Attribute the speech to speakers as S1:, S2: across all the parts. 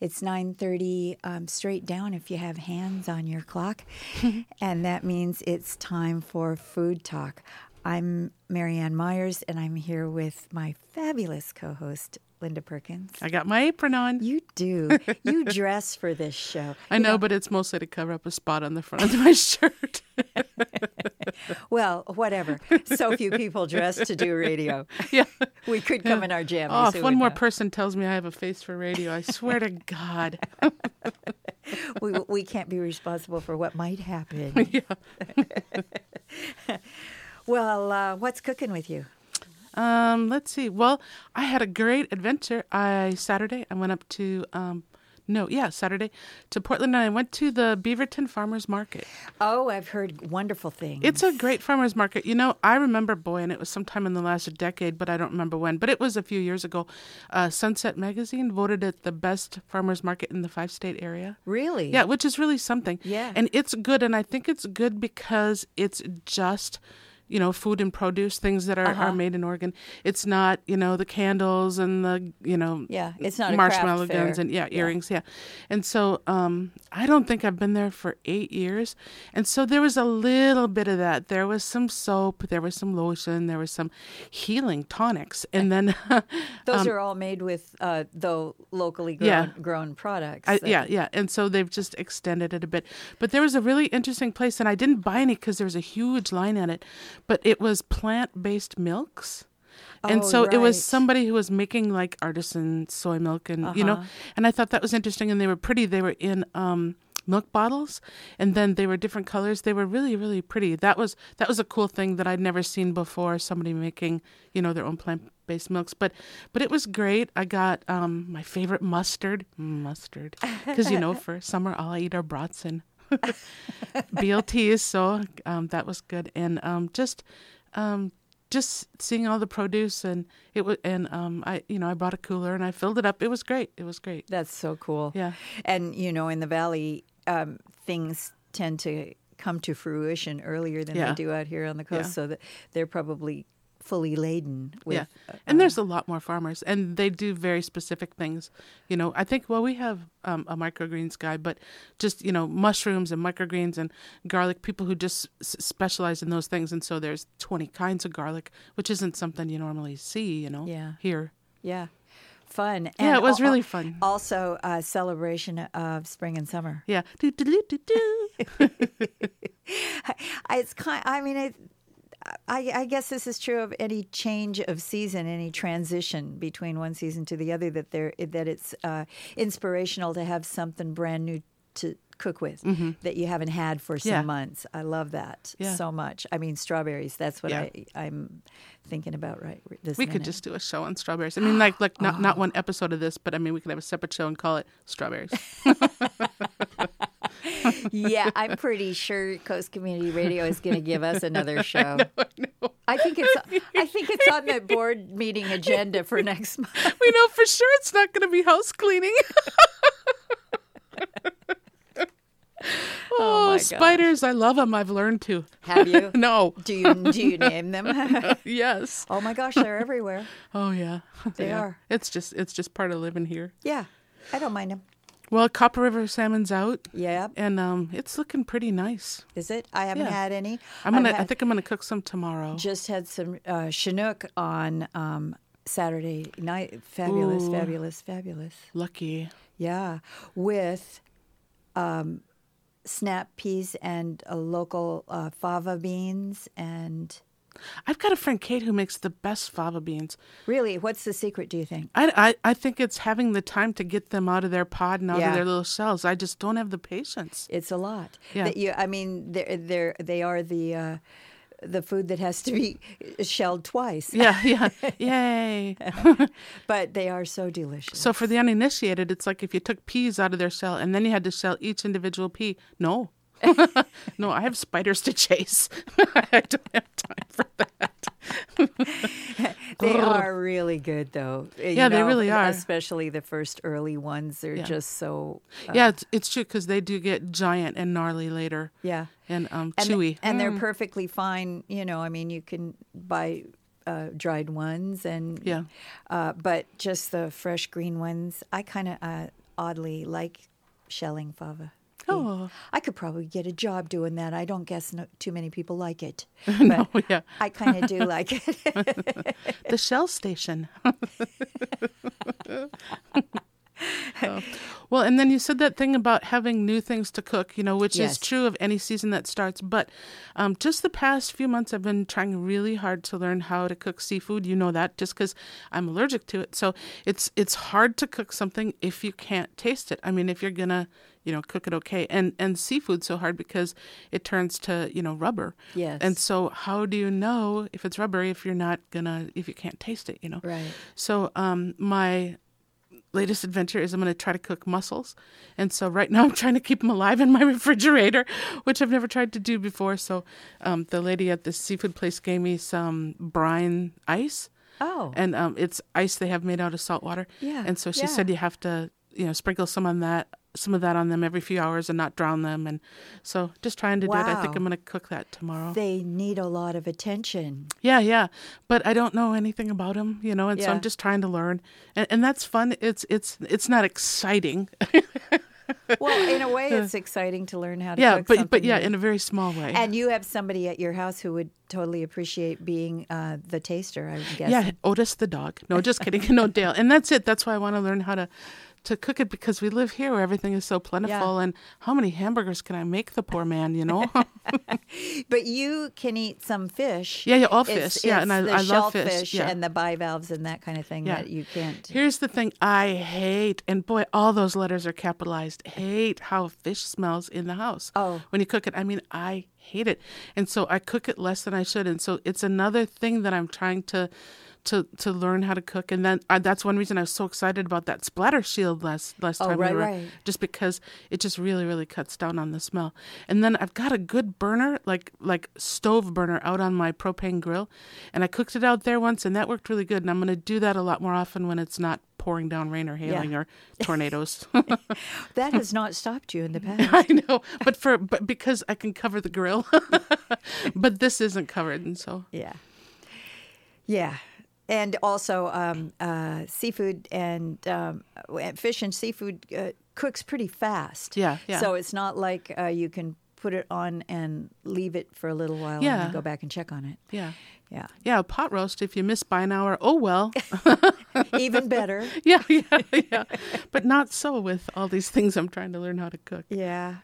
S1: It's 9:30 um, straight down if you have hands on your clock, and that means it's time for food talk. I'm Marianne Myers, and I'm here with my fabulous co-host Linda Perkins.
S2: I got my apron on.
S1: You do. You dress for this show.
S2: I know, but it's mostly to cover up a spot on the front of my shirt.
S1: Well, whatever. So few people dress to do radio.
S2: yeah.
S1: We could come in our jammies.
S2: Oh, if one more
S1: know?
S2: person tells me I have a face for radio, I swear to God.
S1: we, we can't be responsible for what might happen.
S2: yeah.
S1: Well, uh, what's cooking with you?
S2: Um, let's see. Well, I had a great adventure. I Saturday I went up to um no, yeah, Saturday to Portland and I went to the Beaverton Farmers Market.
S1: Oh, I've heard wonderful things.
S2: It's a great farmers market. You know, I remember, boy, and it was sometime in the last decade, but I don't remember when. But it was a few years ago. Uh, Sunset Magazine voted it the best farmers market in the five state area.
S1: really
S2: Yeah, which is really something.
S1: Yeah.
S2: And it's good. And I think it's good because it's just, you know, food and produce, things that are,
S1: Uh-huh.
S2: are made in Oregon. It's not, you know, the candles and the, you know,
S1: Yeah, it's not
S2: marshmallow guns and yeah,
S1: Yeah.
S2: earrings. Yeah. And so um, I don't think I've been there for eight years. And so there was a little bit of that. There was some soap, there was some lotion, there was some healing tonics. And then,
S1: Those are all made with, uh, though, locally grown,
S2: um, Yeah.
S1: grown products.
S2: I, yeah, yeah. And so they've just extended it a bit. But there was a really interesting place, and I didn't buy any because there was a huge line at it. But it was plant based milks. And
S1: Oh,
S2: so it was somebody who was making like artisan soy milk, and you know,
S1: Uh-huh.
S2: and I thought that was interesting. And they were pretty. They were in um, milk bottles, and then they were different colors. They were really, really pretty. That was that was a cool thing that I'd never seen before. Somebody making you know their own plant based milks, but but it was great. I got um, my favorite mustard, mustard, because you know for summer all I eat are brats and BLTs. So um, that was good, and um, just um, just seeing all the produce and it was and um, I you know I bought a cooler and I filled it up. It was great. It was great.
S1: That's so cool.
S2: Yeah.
S1: And, you know, in the valley, um, things tend to come to fruition earlier than
S2: Yeah.
S1: they do out here on the coast,
S2: Yeah.
S1: so that they're probably fully laden with.
S2: yeah,
S1: uh,
S2: and there's a lot more farmers, and they do very specific things. You know, I think well, we have um, a microgreens guy, but just you know, mushrooms and microgreens and garlic. People who just s- specialize in those things, and so there's 20 kinds of garlic, which isn't something you normally see. You know,
S1: Yeah.
S2: here.
S1: Yeah. Fun.
S2: Yeah, it was
S1: al-
S2: really fun.
S1: Also, a celebration of spring and summer.
S2: Yeah,
S1: It's kind. I mean, it, I, I guess this is true of any change of season, any transition between one season to the other. That there, that it's uh, inspirational to have something brand new to cook with that you haven't had for some
S2: Mm-hmm. Yeah.
S1: months. I love that
S2: Yeah.
S1: so much. I mean, strawberries. That's what
S2: Yeah.
S1: I, I'm thinking about right this
S2: We could just do a show on strawberries. I mean, like like not
S1: Oh.
S2: not one episode of this, but I mean, we could have a separate show and call it strawberries.
S1: yeah, I'm pretty sure Coast Community Radio is going to give us another show. I think it's I think it's on the board meeting agenda for next month.
S2: we know for sure it's not going to be house cleaning.
S1: Oh
S2: oh, spiders! I love them. I've learned to.
S1: Have you?
S2: No.
S1: Do you do you name them?
S2: Yes.
S1: oh my gosh, they're everywhere.
S2: Oh yeah.
S1: They
S2: Yeah.
S1: are.
S2: It's just it's just part of living here.
S1: Yeah, I don't mind them.
S2: Well, Copper River salmon's out,
S1: Yeah,
S2: and um, it's looking pretty nice.
S1: is it? I haven't
S2: Yeah.
S1: had any.
S2: I'm gonna. I think I'm gonna cook some tomorrow.
S1: just had some uh, Chinook on um, Saturday night. Fabulous,
S2: Ooh.
S1: fabulous, fabulous.
S2: Lucky.
S1: Yeah, with um, snap peas and uh, local uh, fava beans and.
S2: I've got a friend Kate who makes the best fava beans.
S1: Really, what's the secret? Do you think?
S2: I, I, I think it's having the time to get them out of their pod and out
S1: Yeah.
S2: of their little shells. I just don't have the patience.
S1: It's a lot.
S2: Yeah.
S1: You, I mean, they're, they're they are the uh, the food that has to be shelled twice.
S2: Yeah, yeah. Yay.
S1: But they are so delicious.
S2: So for the uninitiated, it's like if you took peas out of their shell and then you had to shell each individual pea. No. no, I have spiders to chase. I don't have time for that.
S1: they are really good, though. Uh, you
S2: Yeah, they really are.
S1: Especially the first early ones. They're
S2: Yeah.
S1: just so
S2: yeah, it's, it's true because they do get giant and gnarly later
S1: yeah.
S2: and um,
S1: And,
S2: chewy.
S1: and they're
S2: Mm.
S1: perfectly fine. You know, I mean, you can buy uh, dried ones, and
S2: Yeah.
S1: uh, but just the fresh green ones, I kind of uh, oddly like shelling fava.
S2: Oh.
S1: I could probably get a job doing that. I don't guess no, too many people like it.
S2: no, yeah.
S1: I kind of do like it.
S2: The Shell Station. Oh. Well, and then you said that thing about having new things to cook, you know, which
S1: Yes.
S2: is true of any season that starts. But um, just the past few months, I've been trying really hard to learn how to cook seafood. You know that just because I'm allergic to it. So it's it's hard to cook something if you can't taste it. I mean, if you're gonna you know cook it okay, and and seafood's so hard because it turns to you know rubber.
S1: Yes.
S2: And so how do you know if it's rubbery if you're not gonna if you can't taste it? You know.
S1: Right.
S2: So um, my latest adventure is I'm going to try to cook mussels, and so right now I'm trying to keep them alive in my refrigerator, which I've never tried to do before. So um, the lady at this seafood place gave me some brine ice,
S1: Oh.
S2: and um, it's ice they have made out of salt water.
S1: Yeah,
S2: And so she
S1: yeah.
S2: said you have to you know sprinkle some on that. Some of that on them every few hours and not drown them, and so just trying to do it. I think I'm going to cook that tomorrow.
S1: they need a lot of attention.
S2: Yeah, yeah, but I don't know anything about him, you know, and so I'm just trying to learn, and, and that's fun. It's it's it's not exciting,
S1: Well, in a way, it's exciting to learn how to
S2: yeah, but but yeah,
S1: new.
S2: in a very small way.
S1: and you have somebody at your house who would totally appreciate being uh, the taster, I guess.
S2: yeah, Otis the dog. No, just kidding. No, Dale, and that's it. That's why I want to learn how to to cook it because we live here where everything is so plentiful, and how many hamburgers can I make the poor man? You know.
S1: But you can eat some fish.
S2: Yeah, yeah, all
S1: It's-
S2: fish. Yeah, and I-
S1: the
S2: I love fish, yeah.
S1: and the bivalves and that kind of thing
S2: Yeah.
S1: that you can't.
S2: Here's the thing I hate, and boy, all those letters are capitalized. Hate how fish smells in the house.
S1: Oh.
S2: When you cook it, I mean, I hate it. And so I cook it less than I should. And so it's another thing that I'm trying to. To, to learn how to cook, and then uh, that's one reason I was so excited about that splatter shield last last
S1: Oh,
S2: time
S1: right,
S2: we were,
S1: right.
S2: just because it just really really cuts down on the smell. And then I've got a good burner, like like stove burner, out on my propane grill, and I cooked it out there once, and that worked really good. And I'm going to do that a lot more often when it's not pouring down rain or hailing or tornadoes.
S1: That has not stopped you in the past.
S2: I know, but for but because I can cover the grill, but this isn't covered, and so
S1: Yeah. Yeah. And also, um, uh, seafood and um, fish and seafood uh, cooks pretty fast.
S2: Yeah, yeah.
S1: So it's not like uh, you can put it on and leave it for a little while and
S2: Yeah.
S1: then go back and check on it.
S2: yeah.
S1: Yeah.
S2: Yeah, pot roast. If you miss by an hour, oh well.
S1: Even better.
S2: yeah, yeah, yeah. But not so with all these things I'm trying to learn how to cook.
S1: Yeah.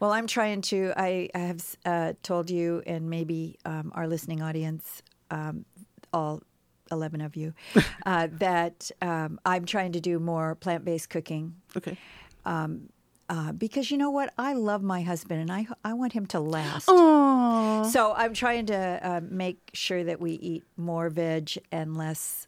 S1: Well, I'm trying to. I, I have uh, told you, and maybe um, our listening audience, um, all 11 of you, uh, that um, I'm trying to do more plant based cooking.
S2: Okay.
S1: Uh, because you know what? I love my husband and I, I want him to last.
S2: Oh.
S1: So I'm trying to uh, make sure that we eat more veg and less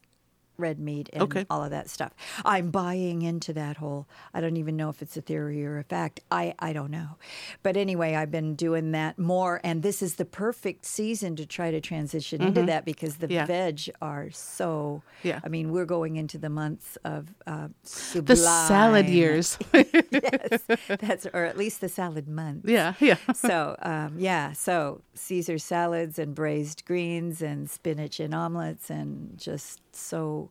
S1: red meat and
S2: Okay.
S1: all of that stuff. I'm buying into that whole. I don't even know if it's a theory or a fact. I I don't know, but anyway, I've been doing that more, and this is the perfect season to try to transition into that because the
S2: Mm-hmm. Yeah.
S1: veg are so.
S2: Yeah.
S1: I mean, we're going into the months of uh,
S2: the salad years.
S1: yes, that's or at least the salad month
S2: yeah, yeah.
S1: so um, yeah, so Caesar salads and braised greens and spinach and omelets and just so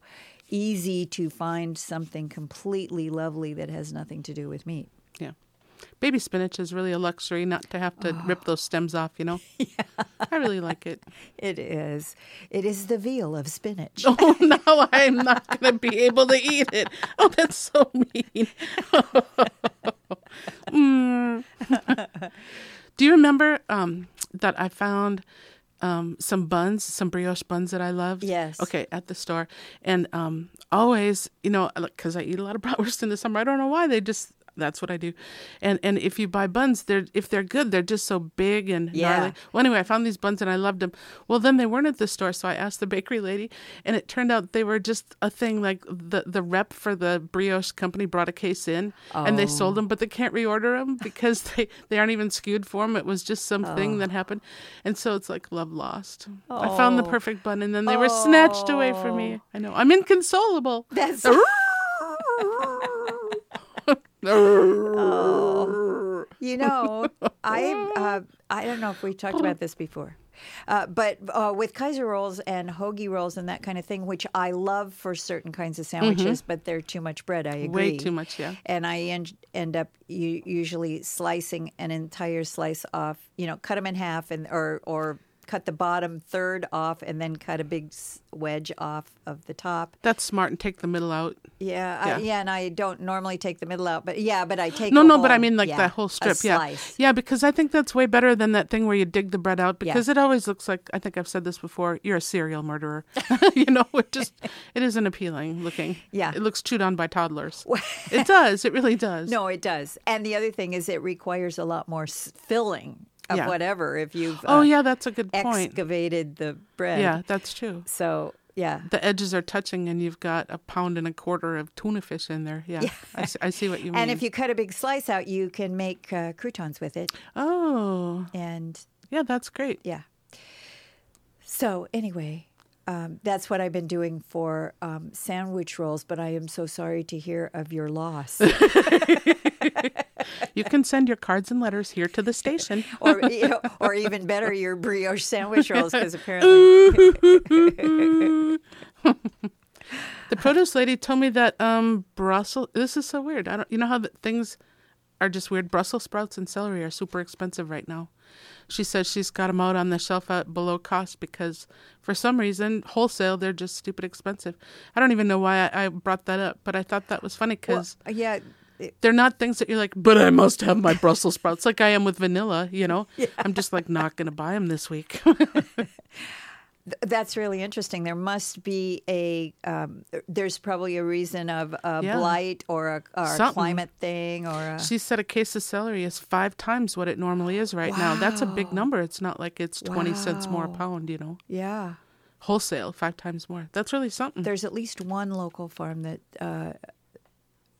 S1: easy to find something completely lovely that has nothing to do with meat.
S2: Yeah. Baby spinach is really a luxury not to have to rip those stems off, you know? Yeah. I really like it.
S1: It is. It is the veal of spinach.
S2: Oh, no, I'm not going to be able to eat it. Oh, that's so mean. Mm. Do you remember um, that I found um, some buns, some brioche buns that I loved?
S1: Yes.
S2: Okay, at the store. And um, always, you know, because I eat a lot of bratwurst in the summer, I don't know why they just. That's what I do, and and if you buy buns, they're if they're good, they're just so big and
S1: Yeah.
S2: gnarly. Well, anyway, I found these buns and I loved them. Well, then they weren't at the store, so I asked the bakery lady, and it turned out they were just a thing. Like the the rep for the brioche company brought a case in, and they sold oh. them, but they can't reorder them because they they aren't even skewed for them. It was just something that happened, and so it's like love lost. I found the
S1: Oh.
S2: perfect bun, and then they were snatched away from me. I know I'm oh. inconsolable.
S1: That's you know, I uh, I don't know if we talked about this before. Uh, but uh, with Kaiser rolls and hoagie rolls and that kind of thing, which I love for certain kinds of sandwiches, but they're too much bread. I agree.
S2: Mm-hmm. Way too much, yeah.
S1: And I end, end up u- usually slicing an entire slice off. You know, cut them in half and or or cut the bottom third off and then cut a big wedge off of the top.
S2: That's smart and take the middle out.
S1: Yeah, I,
S2: Yeah.
S1: yeah, and I don't normally take the middle out, but yeah, but I take
S2: No, no, but I mean like
S1: yeah,
S2: that whole strip. Yeah.
S1: slice.
S2: Yeah, because I think that's way better than that thing where you dig the bread out
S1: Yeah.
S2: because it always looks like I think I've said this before, you're a serial murderer. you know, it just it isn't appealing looking.
S1: Yeah.
S2: It looks chewed on by toddlers. it does. It really does.
S1: No, it does. And the other thing is, it requires a lot more filling of
S2: Yeah.
S1: whatever if you've
S2: Oh
S1: uh,
S2: yeah, that's a good point.
S1: excavated the bread.
S2: Yeah, that's true.
S1: So yeah,
S2: The edges are touching, and you've got a pound and a quarter of tuna fish in there. Yeah, I, see, I see what you mean.
S1: and if you cut a big slice out, you can make uh, croutons with it.
S2: oh,
S1: And
S2: yeah, that's great.
S1: yeah. So anyway. Um, that's what I've been doing for um, sandwich rolls, but I am so sorry to hear of your loss.
S2: You can send your cards and letters here to the station.
S1: or you know, or even better, your brioche sandwich rolls, because apparently
S2: The produce lady told me that um Brussels. This is so weird. I don't. You know how the, things are just weird. Brussels sprouts and celery are super expensive right now. She says she's got them out on the shelf at below cost because for some reason wholesale they're just stupid expensive. I don't even know why I, I brought that up, but I thought that was funny
S1: well,
S2: because
S1: yeah, it-
S2: they're not things that you're like. But I must have my Brussels sprouts, like I am with vanilla. You know, I'm just like not gonna buy them this week.
S1: Th- That's really interesting. There must be a. Um, there's probably a reason of a
S2: Yeah.
S1: blight or a, or a climate thing or a.
S2: She said a case of celery is five times what it normally is right now. That's a big number. It's not like it's 20 cents more a pound, you know.
S1: Yeah,
S2: Wholesale, five times more. That's really something.
S1: there's at least one local farm that. Uh,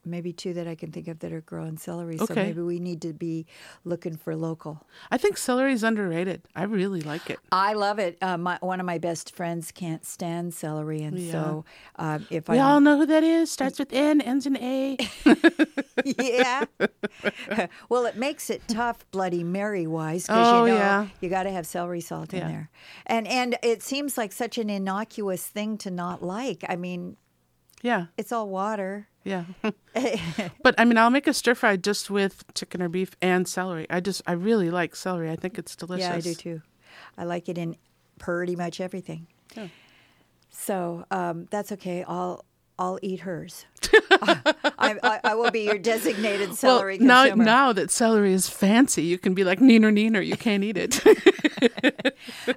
S1: Maybe two that I can think of that are growing celery. So maybe we need to be looking for local.
S2: I think celery is underrated. I really like it.
S1: I love it. Uh, my, one of my best friends can't stand celery, and so um, if
S2: We
S1: I
S2: all know who that is. Starts with N, ends in A.
S1: yeah. well, it makes it tough, Bloody Mary wise, because
S2: Oh,
S1: you know
S2: yeah.
S1: you got to have celery salt in there, and and it seems like such an innocuous thing to not like. I mean,
S2: Yeah,
S1: it's all water.
S2: Yeah. but I mean, I'll make a stir fry just with chicken or beef and celery. I just, I really like celery. I think it's delicious.
S1: Yeah, I do too. I like it in pretty much everything.
S2: Yeah.
S1: So um, that's okay. I'll I'll eat hers. I, I, I will be your designated celery
S2: well, now,
S1: consumer.
S2: now that celery is fancy, you can be like neener neener. You can't eat it.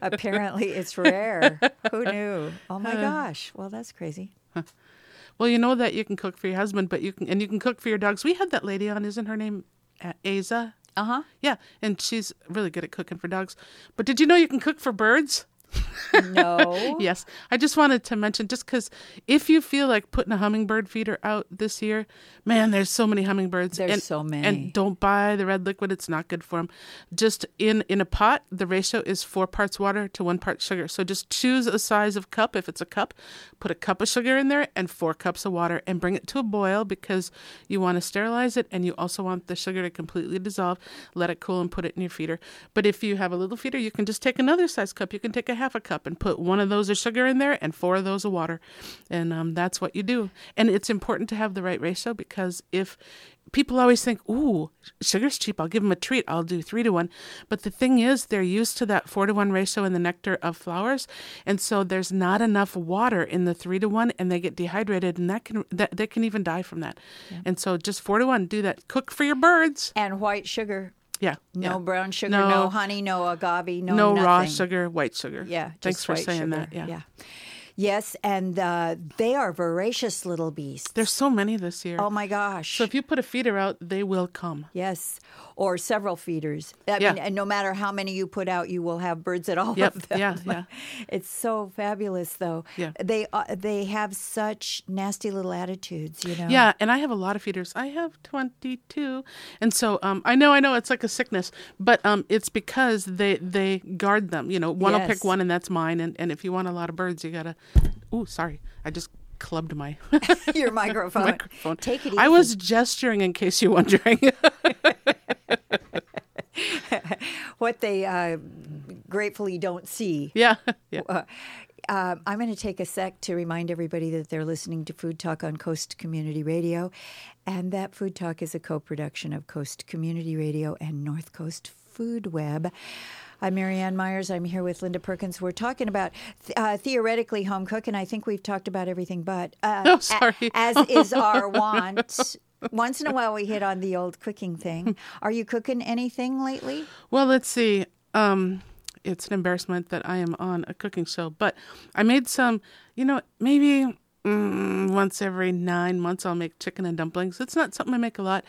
S1: Apparently, it's rare. Who knew? Oh my gosh! Well, that's crazy.
S2: Well, you know that you can cook for your husband, but you can and you can cook for your dogs. We had that lady on, isn't her name Aza?
S1: Uh huh.
S2: Yeah, and she's really good at cooking for dogs. But did you know you can cook for birds?
S1: No.
S2: Yes, I just wanted to mention just because if you feel like putting a hummingbird feeder out this year, man, there's so many hummingbirds.
S1: There's
S2: and,
S1: so many.
S2: And don't buy the red liquid; it's not good for them. Just in in a pot, the ratio is four parts water to one part sugar. So just choose a size of cup. If it's a cup, put a cup of sugar in there and four cups of water, and bring it to a boil because you want to sterilize it, and you also want the sugar to completely dissolve. Let it cool and put it in your feeder. But if you have a little feeder, you can just take another size cup. You can take a half a cup and put one of those of sugar in there and four of those of water, and um, that's what you do. And it's important to have the right ratio because if people always think, "Ooh, sugar's cheap. I'll give them a treat. I'll do three to one," but the thing is, they're used to that four to one ratio in the nectar of flowers, and so there's not enough water in the three to one, and they get dehydrated, and that can that they can even die from that. And so just four to one. Do that. Cook for your birds.
S1: And white sugar.
S2: Yeah.
S1: No
S2: yeah.
S1: brown sugar.
S2: No.
S1: No, honey. No agave. No.
S2: No raw sugar, white sugar.
S1: Yeah.
S2: Thanks for saying
S1: sugar.
S2: that. Yeah.
S1: Yes, and uh, they are voracious little beasts.
S2: There's so many this year.
S1: oh my gosh.
S2: So if you put a feeder out, they will come.
S1: Yes, or several feeders. I
S2: Yeah.
S1: mean, and no matter how many you put out, you will have birds at all
S2: Yep,
S1: of them.
S2: yeah, yeah.
S1: It's so fabulous, though.
S2: Yeah.
S1: They uh, they have such nasty little attitudes, you know.
S2: Yeah, and I have a lot of feeders. I have 22. And so um, I know, I know it's like a sickness, but um, it's because they they guard them. You know, one will pick one and that's mine. And, and if you want a lot of birds, you got to. Ooh, sorry. I just clubbed my
S1: Your microphone.
S2: microphone.
S1: Take it easy.
S2: I was gesturing in case you're wondering.
S1: what they uh, gratefully don't see.
S2: Yeah, yeah.
S1: Uh, uh, I'm going to take a sec to remind everybody that they're listening to Food Talk on Coast Community Radio, and that Food Talk is a co-production of Coast Community Radio and North Coast Food Web. I'm Marianne Myers. I'm here with Linda Perkins. We're talking about uh, theoretically home cook, and I think we've talked about everything but. Uh,
S2: Oh, sorry.
S1: a- as is our want. Once in a while, we hit on the old cooking thing. Are you cooking anything lately?
S2: Well, let's see. Um, it's an embarrassment that I am on a cooking show, but I made some. You know, maybe mm, once every nine months I'll make chicken and dumplings. It's not something I make a lot,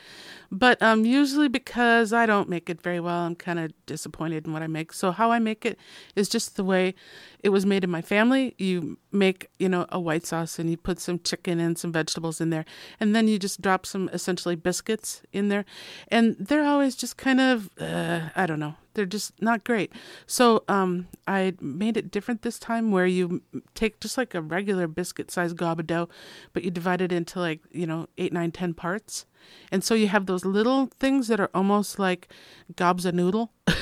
S2: but um, usually because I don't make it very well, I'm kind of disappointed in what I make. So how I make it is just the way it was made in my family. You make, you know, a white sauce and you put some chicken and some vegetables in there, and then you just drop some essentially biscuits in there, and they're always just kind of, uh, I don't know, they're just not great. So um, I made it different this time, where you take just like a regular biscuit-sized gob of dough, but you divide it into like you know eight, nine, ten parts, and so you have those little things that are almost like gobs of noodle.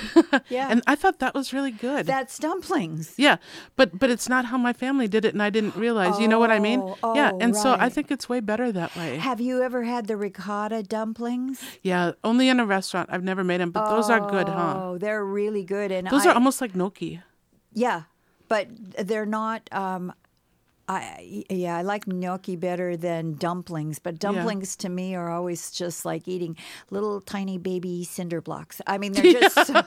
S1: Yeah.
S2: and I thought that was really good.
S1: That's dumplings.
S2: yeah, but but it's not how my family did it, and I didn't realize. You know what I mean?
S1: Oh,
S2: yeah,
S1: oh,
S2: and so I think it's way better that way.
S1: Have you ever had the ricotta dumplings?
S2: Yeah, only in a restaurant. I've never made them, but those are good, huh?
S1: Oh, they're really good. And
S2: Those
S1: I,
S2: are almost like gnocchi.
S1: yeah, but they're not. Um, I yeah, I like gnocchi better than dumplings, but dumplings to me are always just like eating little tiny baby cinder blocks. I mean, they're just so,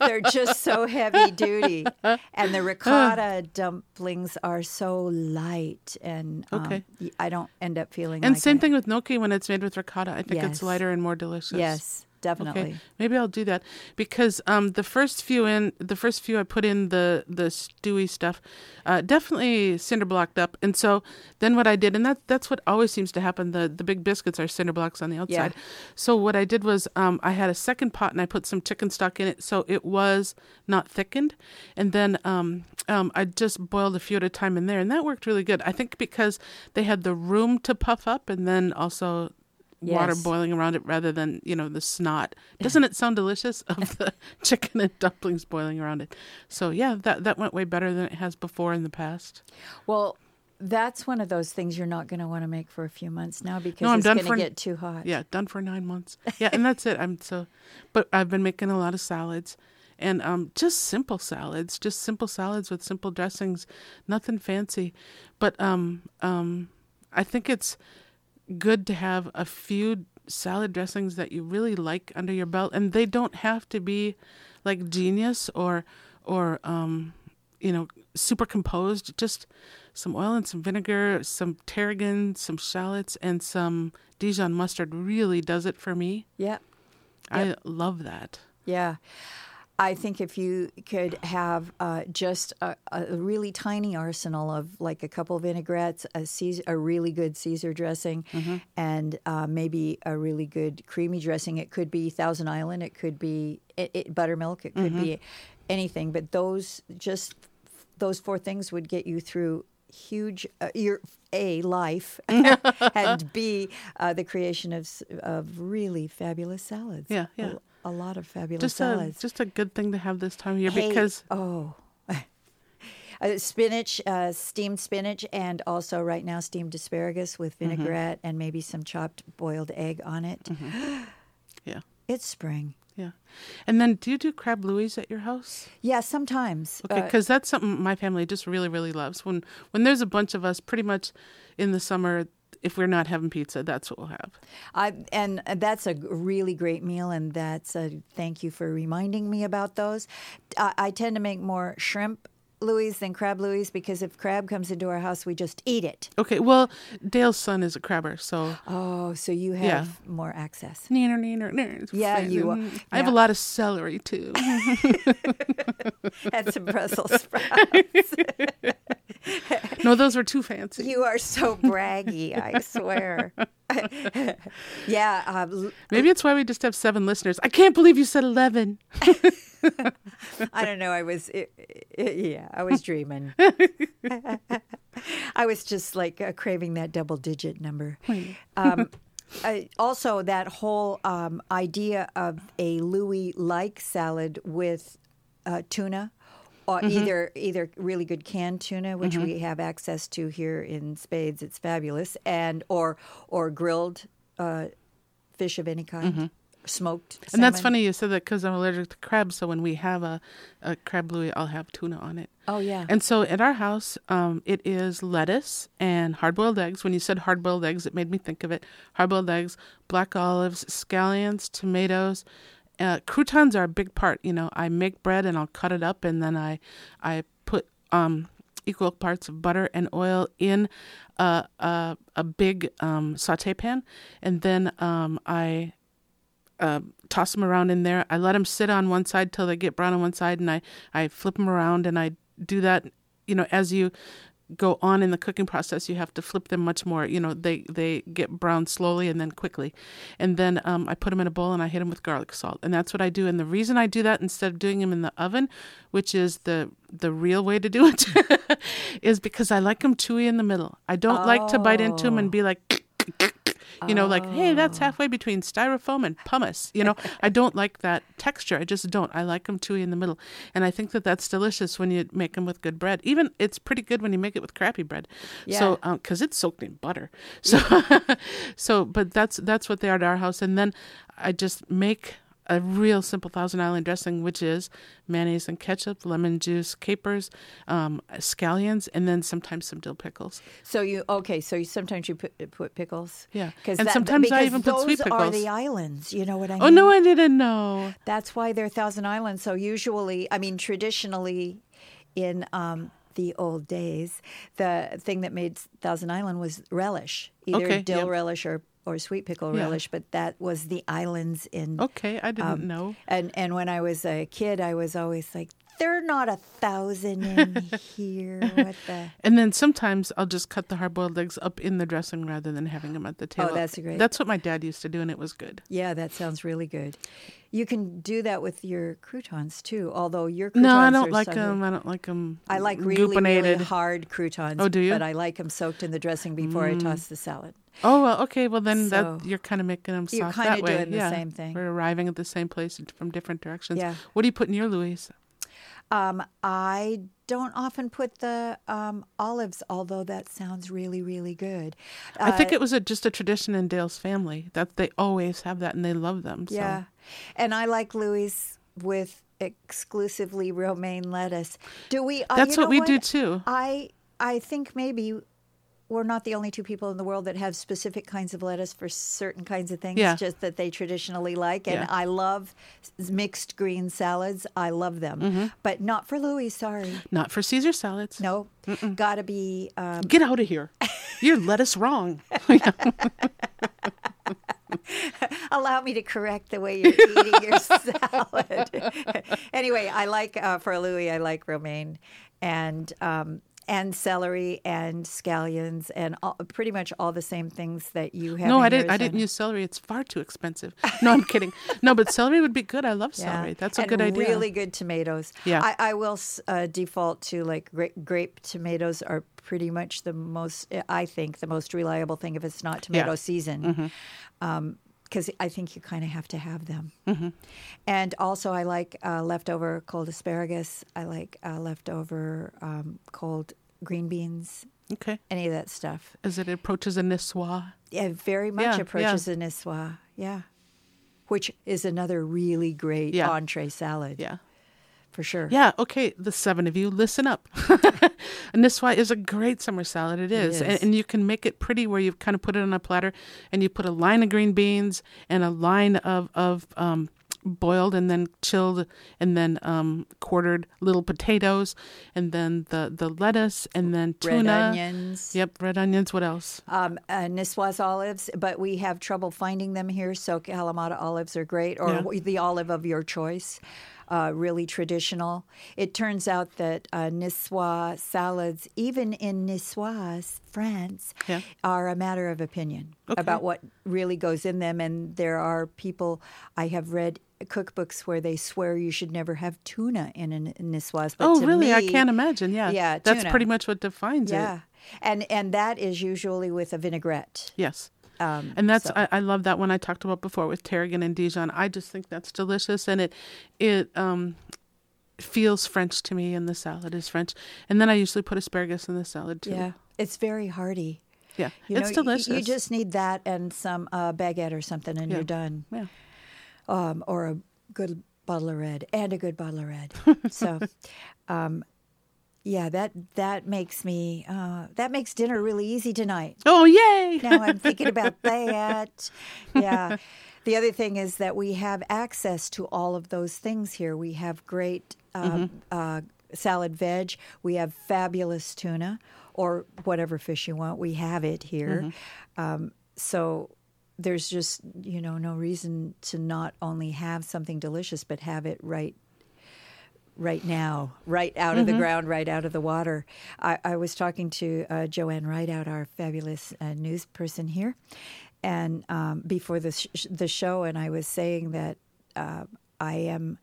S1: they're just so heavy duty, and the ricotta dumplings are so light, and um,
S2: Okay.
S1: y- I don't end up feeling.
S2: And
S1: like
S2: same
S1: it.
S2: thing with gnocchi when it's made with ricotta. I think
S1: Yes.
S2: it's lighter and more delicious.
S1: Yes, definitely.
S2: Okay, maybe I'll do that because um, the first few in the first few I put in the the stewy stuff, uh, definitely cinder blocked up, and so then what I did, and that that's what always seems to happen. The the big biscuits are cinder blocks on the outside. So what I did was um, I had a second pot and I put some chicken stock in it, so it was not thickened, and then um, um, I just boiled a few at a time in there, and that worked really good. I think because they had the room to puff up, and then also water boiling around it rather than you know the snot. Doesn't it sound delicious of the chicken and dumplings boiling around it? So yeah, that that went way better than it has before in the past.
S1: Well, that's one of those things you're not going to want to make for a few months now because no,
S2: I'm
S1: it's
S2: done
S1: going to
S2: for-
S1: get too hot.
S2: Yeah, done for nine months. Yeah, and that's it. I'm so, but I've been making a lot of salads. And um, just simple salads, just simple salads with simple dressings, nothing fancy. But um, um, I think it's good to have a few salad dressings that you really like under your belt, and they don't have to be like genius or or um, you know super composed. Just some oil and some vinegar, some tarragon, some shallots, and some Dijon mustard really does it for me.
S1: Yeah.
S2: I love that.
S1: Yeah. I think if you could have uh, just a, a really tiny arsenal of like a couple of vinaigrettes, a Caesar, a really good Caesar dressing, and uh, maybe a really good creamy dressing. It could be Thousand Island, it could be it, it, buttermilk, it could be anything. But those just those four things would get you through huge uh, your a life and b uh, the creation of of really fabulous salads.
S2: Yeah, yeah.
S1: A- a lot of fabulous
S2: Just a
S1: salads.
S2: just a good thing to have this time of year
S1: Hey,
S2: because
S1: oh, uh, spinach, uh, steamed spinach, and also right now steamed asparagus with
S2: Mm-hmm.
S1: vinaigrette and maybe some chopped boiled egg on it.
S2: Mm-hmm. yeah,
S1: It's spring.
S2: yeah. And then do you do crab louis at your house?
S1: Yeah, sometimes.
S2: Okay,
S1: uh,
S2: because that's something my family just really, really loves. When when there's a bunch of us, pretty much in the summer, if we're not having pizza, that's what we'll have.
S1: I, and that's a really great meal, and that's a thank you for reminding me about those. I, I tend to make more shrimp Louis than crab Louis because if crab comes into our house, we just eat it.
S2: Okay, well, Dale's son is a crabber, so
S1: Oh, so you have
S2: Yeah.
S1: more access.
S2: neener, neener, neener.
S1: Yeah, you are.
S2: I have a lot of celery too.
S1: and some Brussels sprouts.
S2: no, those were too fancy.
S1: You are so braggy, I swear. yeah, l-
S2: Maybe it's why we just have seven listeners. I can't believe you said eleven.
S1: I don't know. I was, i i yeah, I was dreaming. I was just like uh, craving that double digit number. Um, uh, also that whole um, idea of a Louis like salad with uh, tuna. Or
S2: Mm-hmm.
S1: either either really good canned tuna, which we have access to here in Spades, it's fabulous, and or or grilled uh, fish of any kind, smoked.
S2: Mm-hmm. And that's funny you said that because I'm allergic to crab. So when we have a, a crab louis, I'll have tuna on it.
S1: Oh yeah.
S2: And so at our house, um, it is lettuce and hard boiled eggs. When you said hard boiled eggs, it made me think of it. Hard boiled eggs, black olives, scallions, tomatoes. Uh, croutons are a big part. You know, I make bread and I'll cut it up and then I, I put um, equal parts of butter and oil in a, a, a big um, saute pan. And then um, I uh, toss them around in there. I let them sit on one side till they get brown on one side, and I I flip them around, and I do that. You know, as you go on in the cooking process, you have to flip them much more. You know, they they get brown slowly and then quickly, and then um, I put them in a bowl and I hit them with garlic salt, and that's what I do. And the reason I do that instead of doing them in the oven, which is the the real way to do it, is because I like them chewy in the middle. I don't like to bite into them and be like. You know, like, hey, that's oh. halfway between styrofoam and pumice. You know, I don't like that texture. I just don't. I like them chewy in the middle. And I think that that's delicious when you make them with good bread. Even it's pretty good when you make it with crappy bread. Yeah. Uh, so, because it's soaked in butter. So, so, but that's that's what they are at our house. And then I just make a real simple Thousand Island dressing, which is mayonnaise and ketchup, lemon juice, capers, um, scallions, and then sometimes some dill pickles.
S1: So you okay? So you sometimes you put put pickles.
S2: Yeah.
S1: because
S2: And sometimes I even put sweet pickles.
S1: those are the islands. You know what I mean?
S2: Oh no, I didn't know.
S1: That's why they're Thousand Islands. So usually, I mean, traditionally, in um, the old days, the thing that made Thousand Island was relish, either
S2: Okay,
S1: dill
S2: yeah.
S1: relish or or sweet pickle
S2: Yeah.
S1: relish. But that was the islands in.
S2: Okay, I didn't
S1: Um,
S2: know.
S1: And and when I was a kid, I was always like, "They're not a thousand in here." What the?
S2: And then sometimes I'll just cut the hard boiled eggs up in the dressing rather than having them at the table.
S1: Oh, that's great.
S2: That's what my dad used to do, and it was good.
S1: Yeah, that sounds really good. You can do that with your croutons too. Although your croutons
S2: No, I don't like them. I don't like them.
S1: I like really, really hard croutons.
S2: Oh, do you? Mm.
S1: But I like them soaked in the dressing before I toss the salad.
S2: Oh well, okay. Well, then
S1: So-
S2: that you're kind of making them
S1: You're
S2: soft
S1: kinda
S2: that way.
S1: doing the
S2: yeah.
S1: same thing.
S2: We're arriving at the same place from different directions.
S1: Yeah.
S2: What do you put in your Louise?
S1: Um, I don't often put the um, olives, although that sounds really, really good.
S2: I think
S1: Uh,
S2: it was a, just a tradition in Dale's family that they always have that and they love them. So.
S1: Yeah, and I like Louis with exclusively romaine lettuce. Do we? Uh,
S2: That's what we do too.
S1: I I think maybe we're not the only two people in the world that have specific kinds of lettuce for certain kinds of things,
S2: Yeah.
S1: just that they traditionally like. And
S2: Yeah.
S1: I love mixed green salads. I love them,
S2: Mm-hmm.
S1: but not for Louis. Sorry,
S2: Not for Caesar salads.
S1: no, got to be. Um,
S2: Get out of here. You're lettuce wrong.
S1: allow me to correct the way you're eating your salad. anyway, I like uh, for Louis, I like romaine and um, and celery and scallions and all, pretty much all the same things that you have.
S2: no, I didn't. I didn't use celery. It's far too expensive. No, I'm kidding. No, but celery would be good. I love celery. That's a
S1: and
S2: good idea.
S1: Really good tomatoes.
S2: Yeah.
S1: I, I will uh, default to like grape, grape tomatoes are pretty much the most. I think the most reliable thing if it's not tomato
S2: Yeah.
S1: season. because I think you kind of have to have them.
S2: Mm-hmm.
S1: And also, I like uh, leftover cold asparagus. I like uh, leftover um, cold green beans.
S2: Okay.
S1: Any of that stuff.
S2: As it approaches a Niçoise.
S1: Yeah, very much
S2: Yeah, yeah.
S1: approaches a Niçoise. Yeah, which is another really great
S2: Yeah.
S1: entree salad.
S2: Yeah.
S1: for sure.
S2: Yeah, okay, the seven of you, listen up. Niçoise is a great summer salad. It is. And, and you can make it pretty where you kind of put it on a platter and you put a line of green beans and a line of, of um, boiled and then chilled and then um, quartered little potatoes and then the, the lettuce and then
S1: Red
S2: tuna.
S1: onions.
S2: Yep, red onions. What else?
S1: um, uh, Niçoise olives, but we have trouble finding them here. So Kalamata olives are great, or
S2: Yeah.
S1: the olive of your choice. Uh, really traditional. It turns out that uh, Niçoise salads, even in Niswas, France,
S2: Yeah.
S1: are a matter of opinion
S2: Okay.
S1: about what really goes in them. And there are people I have read cookbooks where they swear you should never have tuna in a Niçoise. But
S2: oh, really? I can't imagine. Yeah.
S1: Yeah,
S2: That's
S1: tuna.
S2: pretty much what defines it.
S1: Yeah, and and that is usually with a vinaigrette.
S2: Yes.
S1: Um,
S2: And that's
S1: so-
S2: I, I love that one I talked about before with tarragon and Dijon. I just think that's delicious, and it it um feels French to me, and the salad is French. And then I usually put asparagus in the salad too.
S1: yeah, it's very hearty.
S2: yeah,
S1: You
S2: it's
S1: know,
S2: delicious.
S1: You just need that and some uh, baguette or something, and
S2: Yeah.
S1: you're done.
S2: yeah.
S1: Um, or a good bottle of red and a good bottle of red. so, um, yeah, that that makes me uh, that makes dinner really easy tonight.
S2: Oh yay!
S1: Now I'm thinking about that. Yeah. The other thing is that we have access to all of those things here. We have great uh, uh, salad veg. We have fabulous tuna or whatever fish you want. We have it here. Um, so there's just, you know, no reason to not only have something delicious, but have it right right now, right out of the ground, right out of the water. I, I was talking to uh, Joanne Rideout, our fabulous uh, news person here, and um, before the sh- the show, and I was saying that uh, I am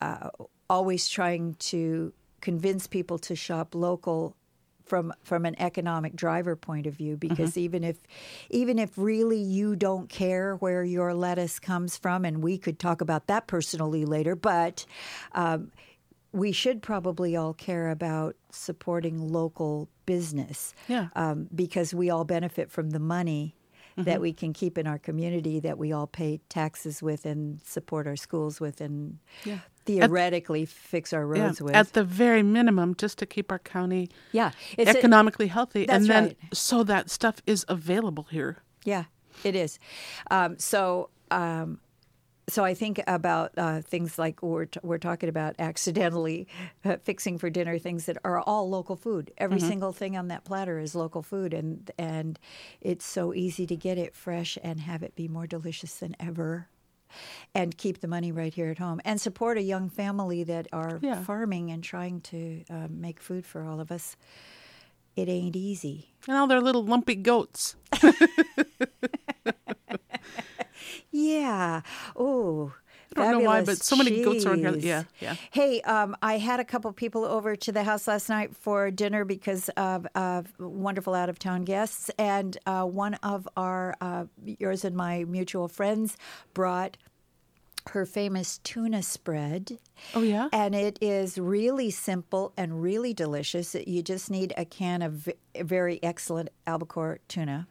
S1: uh, always trying to convince people to shop local from from an economic driver point of view because even if even if really you don't care where your lettuce comes from and we could talk about that personally later but um, we should probably all care about supporting local business
S2: Yeah.
S1: um, because we all benefit from the money
S2: Mm-hmm.
S1: that we can keep in our community that we all pay taxes with and support our schools with and
S2: Yeah.
S1: Theoretically fix our
S2: Yeah,
S1: roads with.
S2: at the very minimum, just to keep our county
S1: yeah, it's a-
S2: economically healthy, and then
S1: right.
S2: so that stuff is available here.
S1: Yeah, it is. Um, so, um, so I think about uh, things like we're t- we're talking about accidentally uh, fixing for dinner things that are all local food. Every single thing on that platter is local food, and and it's so easy to get it fresh and have it be more delicious than ever. And keep the money right here at home, and support a young family that are
S2: Yeah.
S1: farming and trying to uh, make food for all of us. It ain't easy.
S2: And all their little lumpy goats.
S1: Yeah. Oh.
S2: I don't know why, but so many goats around here. Yeah, yeah.
S1: Hey, um, I had a couple people over to the house last night for dinner because of, of wonderful out of town guests, and uh, one of our uh, yours and my mutual friends brought her famous tuna spread.
S2: Oh yeah.
S1: And it is really simple and really delicious. You just need a can of very excellent albacore tuna,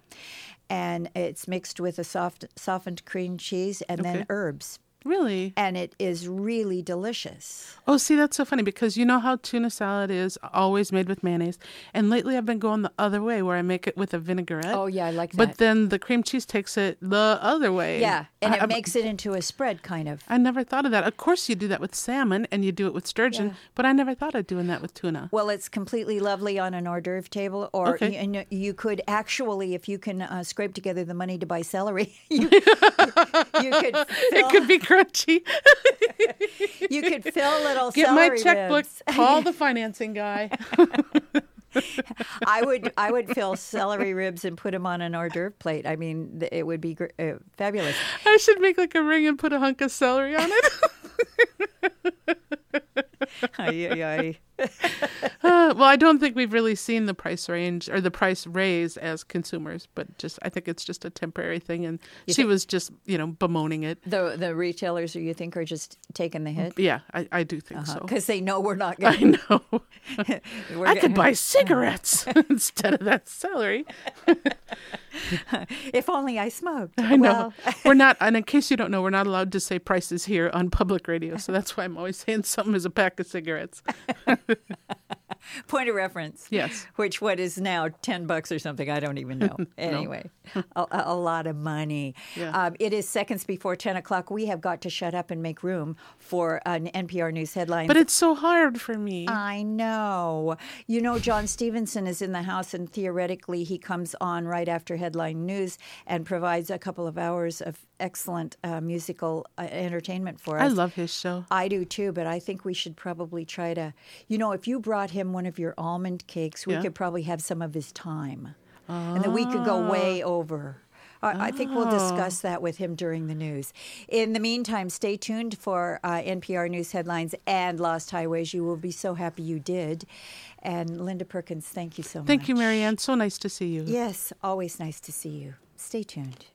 S1: and it's mixed with a soft softened cream cheese and then herbs,
S2: Really?
S1: and it is really delicious.
S2: Oh, see, that's so funny because you know how tuna salad is always made with mayonnaise, and lately I've been going the other way where I make it with a vinaigrette.
S1: Oh, yeah, I like that.
S2: But then the cream cheese takes it the other way.
S1: Yeah, and it
S2: I-
S1: makes it into a spread, kind of.
S2: I never thought of that. Of course, you do that with salmon and you do it with sturgeon,
S1: Yeah.
S2: but I never thought of doing that with tuna.
S1: Well, it's completely lovely on an hors d'oeuvre table, or
S2: Okay.
S1: you, and you could actually, if you can uh, scrape together the money to buy celery, you, you could
S2: It could be crunchy.
S1: you could fill a little
S2: Get my checkbook.
S1: ribs.
S2: Call the financing guy.
S1: I would I would fill celery ribs and put them on an hors d'oeuvre plate. I mean, it would be gr- uh, fabulous.
S2: I should make like a ring and put a hunk of celery on it.
S1: Ay, ay, ay.
S2: Uh, well, I don't think we've really seen the price range or the price raise as consumers, but just I think it's just a temporary thing, and she was just you know bemoaning it.
S1: The the retailers, do you think, are just taking the hit
S2: Yeah, I, I do think so.
S1: because they know we're not going. To.
S2: I know. I could buy cigarettes instead of that celery.
S1: If only I smoked.
S2: I know.
S1: Well,
S2: we're not, and in case you don't know, we're not allowed to say prices here on public radio. So that's why I'm always saying something is a pack of cigarettes.
S1: point of reference.
S2: Yes.
S1: Which what is now ten bucks or something? I don't even know. Anyway, a, a- lot of money.
S2: Yeah.
S1: Um, it is seconds before ten o'clock. We have got to shut up and make room for an NPR news headline.
S2: But it's so hard for me.
S1: I know. You know, John Stevenson is in the house, and theoretically, he comes on right after headline news and provides a couple of hours of excellent uh, musical uh, entertainment for us.
S2: I love his show.
S1: I do too, but I think we should probably try to, you know, if you brought him one of your almond cakes, we
S2: Yeah.
S1: could probably have some of his time. And then we could go way over. I I think we'll discuss that with him during the news. In the meantime, stay tuned for uh, NPR News headlines and Lost Highways. You will be so happy you did. And Linda Perkins, thank you so much.
S2: Thank you, Marianne. So nice to see you.
S1: Yes, always nice to see you. Stay tuned.